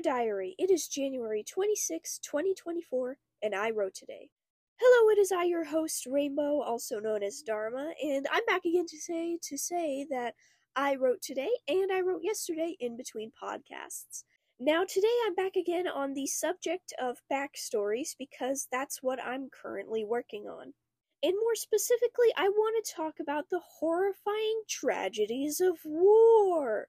Diary, it is January 26, 2024, and I wrote today. Hello, it is I, your host, Rainbow, also known as Dharma, and I'm back again to say to say that I wrote today and I wrote yesterday in between podcasts. Now, today I'm back again on the subject of backstories because that's what I'm currently working on. And more specifically, I want to talk about the horrifying tragedies of war.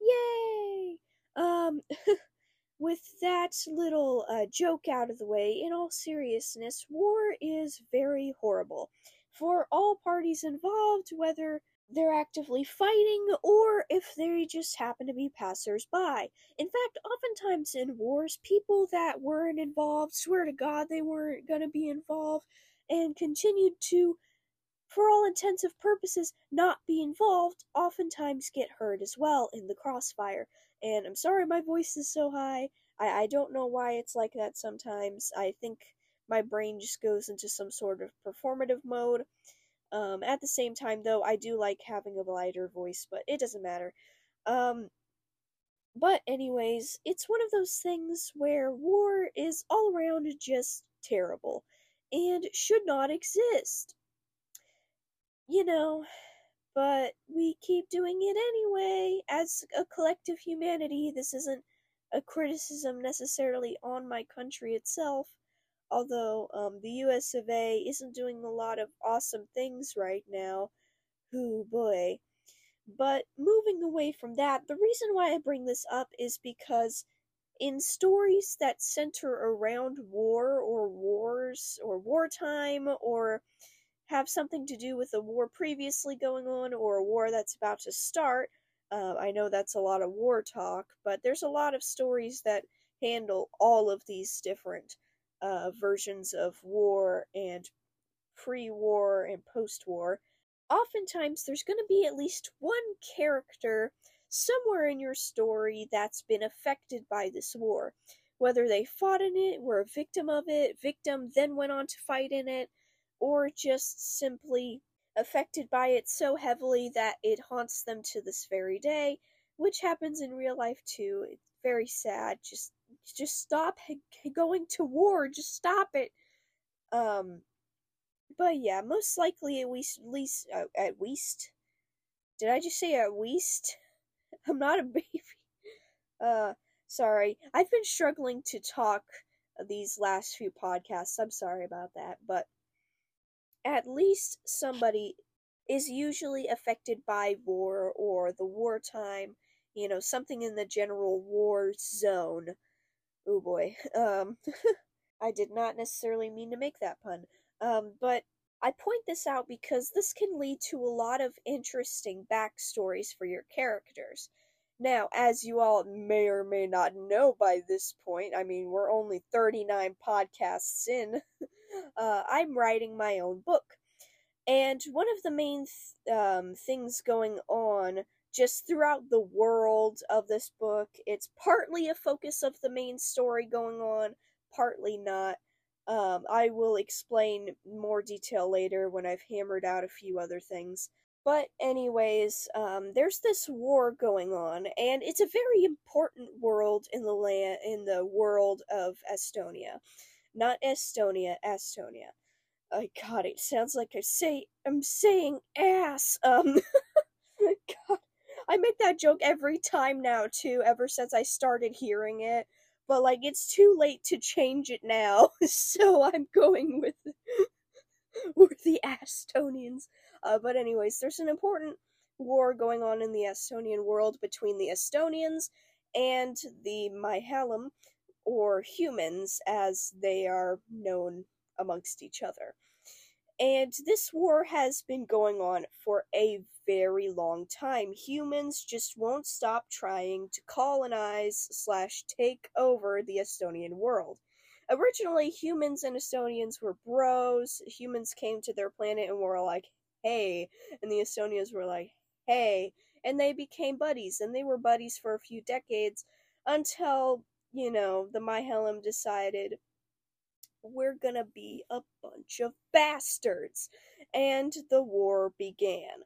Yay! Um, with that little uh, joke out of the way, in all seriousness, war is very horrible for all parties involved, whether they're actively fighting or if they just happen to be passers-by. In fact, oftentimes in wars, people that weren't involved swear to God they weren't going to be involved and continued to, for all intensive purposes, not be involved, oftentimes get hurt as well in the crossfire. And I'm sorry my voice is so high. I, I don't know why it's like that sometimes. I think my brain just goes into some sort of performative mode. Um, at the same time, though, I do like having a lighter voice, but it doesn't matter. Um, but, anyways, it's one of those things where war is all around just terrible and should not exist. You know, but we keep doing it anyway. As a collective humanity, this isn't a criticism necessarily on my country itself, although um, the US of A isn't doing a lot of awesome things right now. Whoo boy. But moving away from that, the reason why I bring this up is because in stories that center around war or wars or wartime or have something to do with a war previously going on or a war that's about to start, uh, I know that's a lot of war talk, but there's a lot of stories that handle all of these different uh, versions of war and pre war and post war. Oftentimes, there's going to be at least one character somewhere in your story that's been affected by this war. Whether they fought in it, were a victim of it, victim then went on to fight in it, or just simply affected by it so heavily that it haunts them to this very day, which happens in real life too. It's very sad. Just just stop going to war. Just stop it. Um but yeah, most likely at least at least uh, at least did I just say at least? I'm not a baby. Uh, sorry. I've been struggling to talk these last few podcasts. I'm sorry about that, but at least somebody is usually affected by war or the wartime, you know, something in the general war zone. Oh boy. Um I did not necessarily mean to make that pun. Um but I point this out because this can lead to a lot of interesting backstories for your characters. Now, as you all may or may not know by this point, I mean, we're only 39 podcasts in, uh, I'm writing my own book. And one of the main th- um, things going on just throughout the world of this book, it's partly a focus of the main story going on, partly not. Um, I will explain more detail later when I've hammered out a few other things. But anyways, um, there's this war going on, and it's a very important world in the land in the world of Estonia, not Estonia, Estonia. Oh God, it sounds like I say I'm saying ass. Um, God, I make that joke every time now too. Ever since I started hearing it, but like it's too late to change it now, so I'm going with with the Estonians. Uh, but anyways, there's an important war going on in the Estonian world between the Estonians and the Myhalem, or humans as they are known amongst each other. And this war has been going on for a very long time. Humans just won't stop trying to colonize slash take over the Estonian world. Originally, humans and Estonians were bros. Humans came to their planet and were like, hey. And the Estonians were like, hey. And they became buddies. And they were buddies for a few decades until, you know, the Myhalem decided we're gonna be a bunch of bastards. And the war began.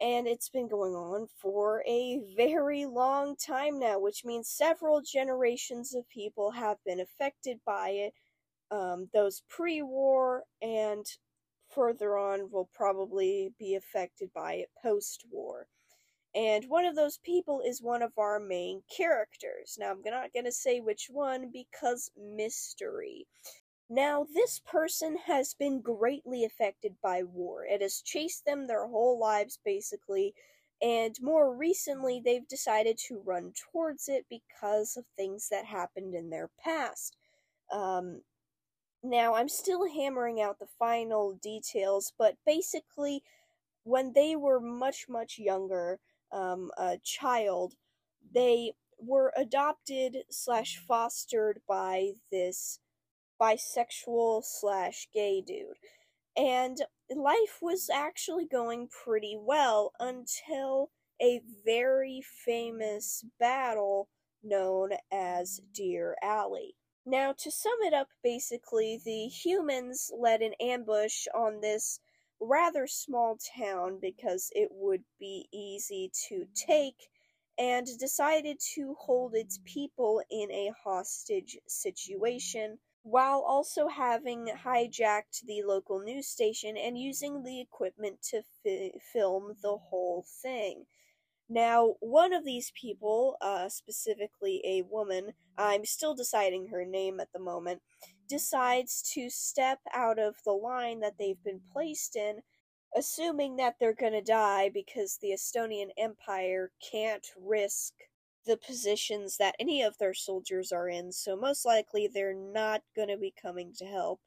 and it's been going on for a very long time now, which means several generations of people have been affected by it. Um, those pre war and further on will probably be affected by it post war. And one of those people is one of our main characters. Now, I'm not going to say which one because mystery. Now, this person has been greatly affected by war. It has chased them their whole lives, basically, and more recently, they've decided to run towards it because of things that happened in their past. Um, now, I'm still hammering out the final details, but basically, when they were much, much younger, um, a child, they were adopted slash fostered by this bisexual slash gay dude. And life was actually going pretty well until a very famous battle known as Deer Alley. Now, to sum it up, basically, the humans led an ambush on this rather small town because it would be easy to take and decided to hold its people in a hostage situation while also having hijacked the local news station and using the equipment to fi- film the whole thing. Now, one of these people, uh, specifically a woman, I'm still deciding her name at the moment, decides to step out of the line that they've been placed in, assuming that they're gonna die because the Estonian Empire can't risk the positions that any of their soldiers are in, so most likely they're not going to be coming to help.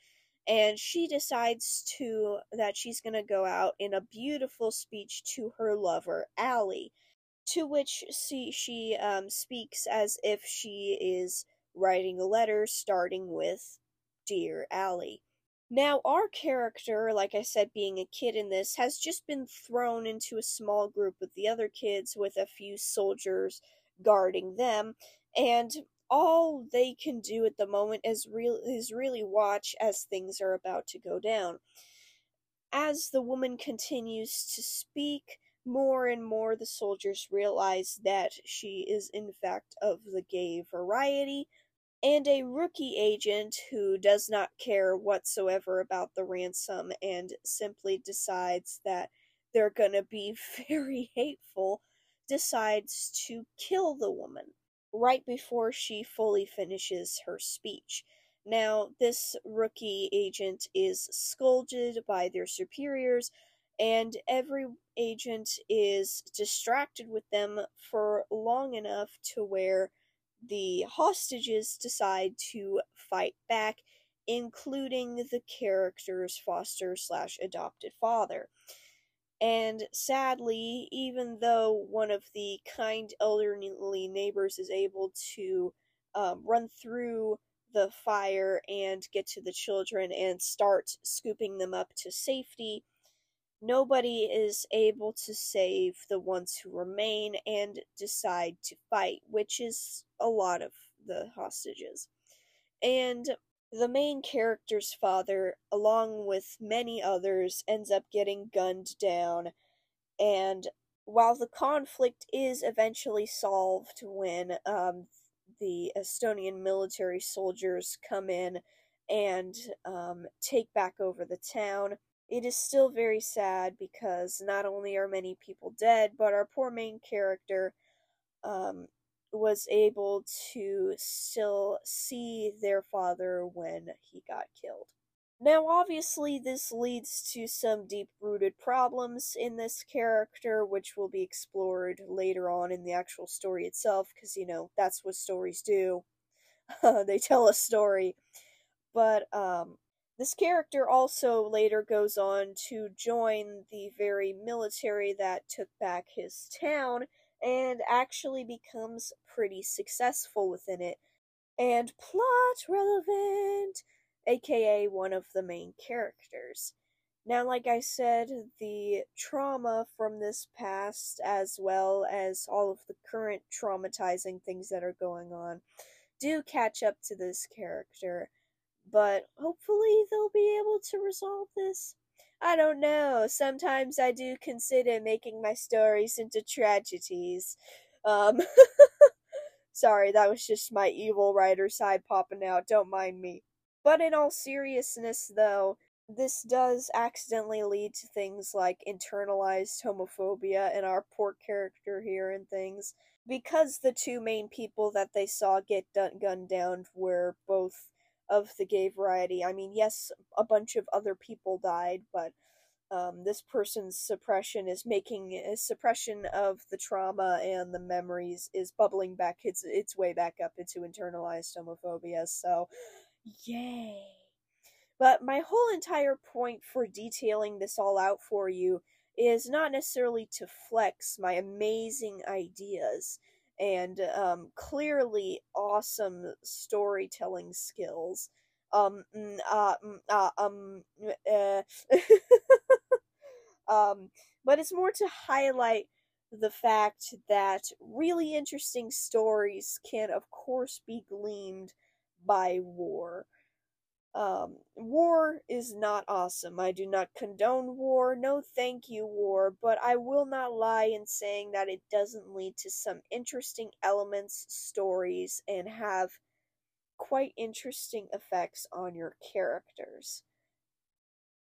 And she decides to that she's going to go out in a beautiful speech to her lover, Allie, to which she, she um, speaks as if she is writing a letter starting with Dear Allie. Now, our character, like I said, being a kid in this, has just been thrown into a small group with the other kids with a few soldiers guarding them, and all they can do at the moment is real is really watch as things are about to go down. As the woman continues to speak, more and more the soldiers realize that she is in fact of the gay variety, and a rookie agent who does not care whatsoever about the ransom and simply decides that they're gonna be very hateful decides to kill the woman right before she fully finishes her speech. Now, this rookie agent is scolded by their superiors, and every agent is distracted with them for long enough to where the hostages decide to fight back, including the character's foster slash adopted father. And sadly, even though one of the kind elderly neighbors is able to um, run through the fire and get to the children and start scooping them up to safety, nobody is able to save the ones who remain and decide to fight, which is a lot of the hostages. And the main character's father, along with many others, ends up getting gunned down, and while the conflict is eventually solved when um, the Estonian military soldiers come in and um, take back over the town, it is still very sad because not only are many people dead, but our poor main character um, was able to still see their father when he got killed. Now, obviously, this leads to some deep rooted problems in this character, which will be explored later on in the actual story itself, because, you know, that's what stories do. they tell a story. But, um, this character also later goes on to join the very military that took back his town and actually becomes pretty successful within it and plot relevant, aka one of the main characters. Now, like I said, the trauma from this past, as well as all of the current traumatizing things that are going on, do catch up to this character, but hopefully they'll be able to resolve this. I don't know. Sometimes I do consider making my stories into tragedies. Um, sorry, that was just my evil writer side popping out. Don't mind me. But in all seriousness, though, this does accidentally lead to things like internalized homophobia in our poor character here and things. Because the two main people that they saw get gunned down were both of the gay variety. I mean, yes, a bunch of other people died, but um, this person's suppression is making a suppression of the trauma and the memories is bubbling back its its way back up into internalized homophobia. So, yay! But my whole entire point for detailing this all out for you is not necessarily to flex my amazing ideas and um, clearly awesome storytelling skills. Um, uh, uh, um, uh, um, but it's more to highlight the fact that really interesting stories can, of course, be gleaned by war. Um, war is not awesome. I do not condone war. No, thank you, war. But I will not lie in saying that it doesn't lead to some interesting elements, stories, and have quite interesting effects on your characters.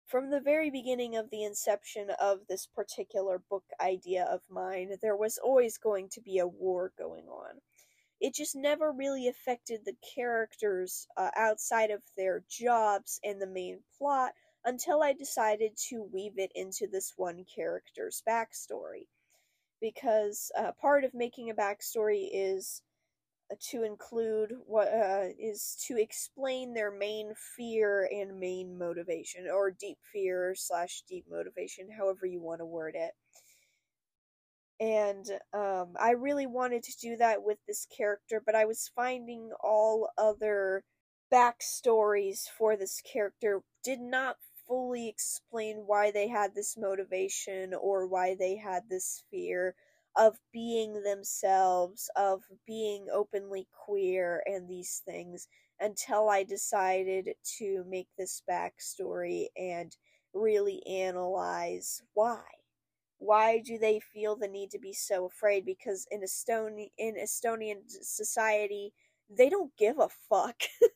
From the very beginning of the inception of this particular book idea of mine, there was always going to be a war going on it just never really affected the characters uh, outside of their jobs and the main plot until I decided to weave it into this one character's backstory. Because uh, part of making a backstory is uh, to include what uh, is to explain their main fear and main motivation, or deep fear slash deep motivation, however you want to word it and um, I really wanted to do that with this character, but I was finding all other backstories for this character did not fully explain why they had this motivation or why they had this fear of being themselves, of being openly queer, and these things until I decided to make this backstory and really analyze why why do they feel the need to be so afraid? Because in Estonian in Estonian society they don't give a fuck.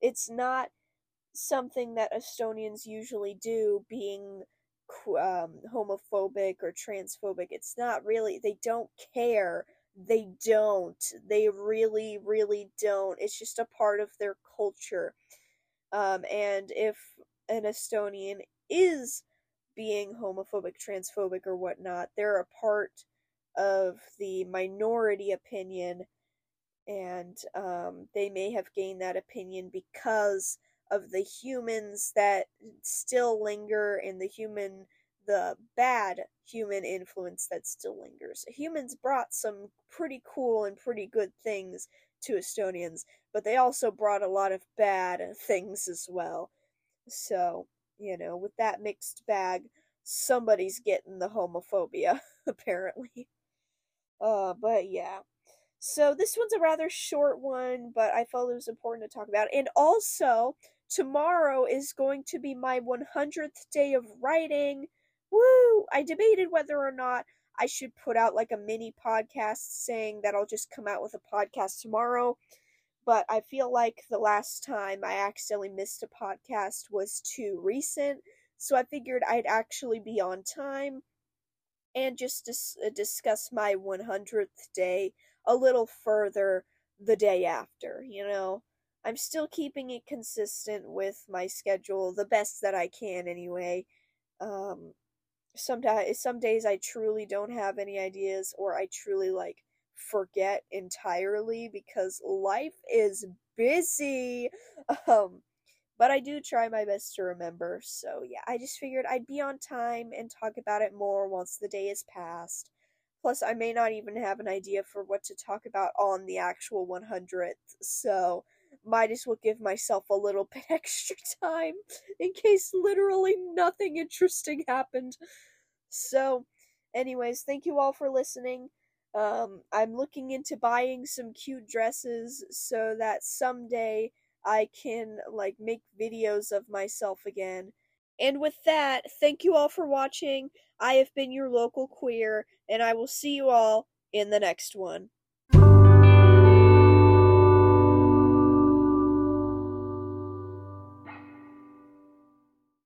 It's not something that Estonians usually do being um, homophobic or transphobic. It's not really they don't care. They don't. They really really don't. It's just a part of their culture. Um, and if an Estonian is being homophobic, transphobic, or whatnot. They're a part of the minority opinion, and um, they may have gained that opinion because of the humans that still linger and the human the bad human influence that still lingers. Humans brought some pretty cool and pretty good things to Estonians, but they also brought a lot of bad things as well. So, you know, with that mixed bag, somebody's getting the homophobia, apparently. Uh, but yeah. So this one's a rather short one, but I felt it was important to talk about. And also, tomorrow is going to be my 100th day of writing. Woo! I debated whether or not I should put out like a mini podcast saying that I'll just come out with a podcast tomorrow but I feel like the last time I accidentally missed a podcast was too recent, so I figured I'd actually be on time and just dis- uh, discuss my 100th day a little further the day after, you know. I'm still keeping it consistent with my schedule the best that I can anyway. Um some some days I truly don't have any ideas or I truly like forget entirely because life is busy. Um, but I do try my best to remember. So yeah, I just figured I'd be on time and talk about it more once the day is passed. Plus, I may not even have an idea for what to talk about on the actual 100th, so might as well give myself a little bit extra time in case literally nothing interesting happened. So, anyways, thank you all for listening. Um, I'm looking into buying some cute dresses so that someday I can like make videos of myself again And with that, thank you all for watching. I have been your local queer, and I will see you all in the next one.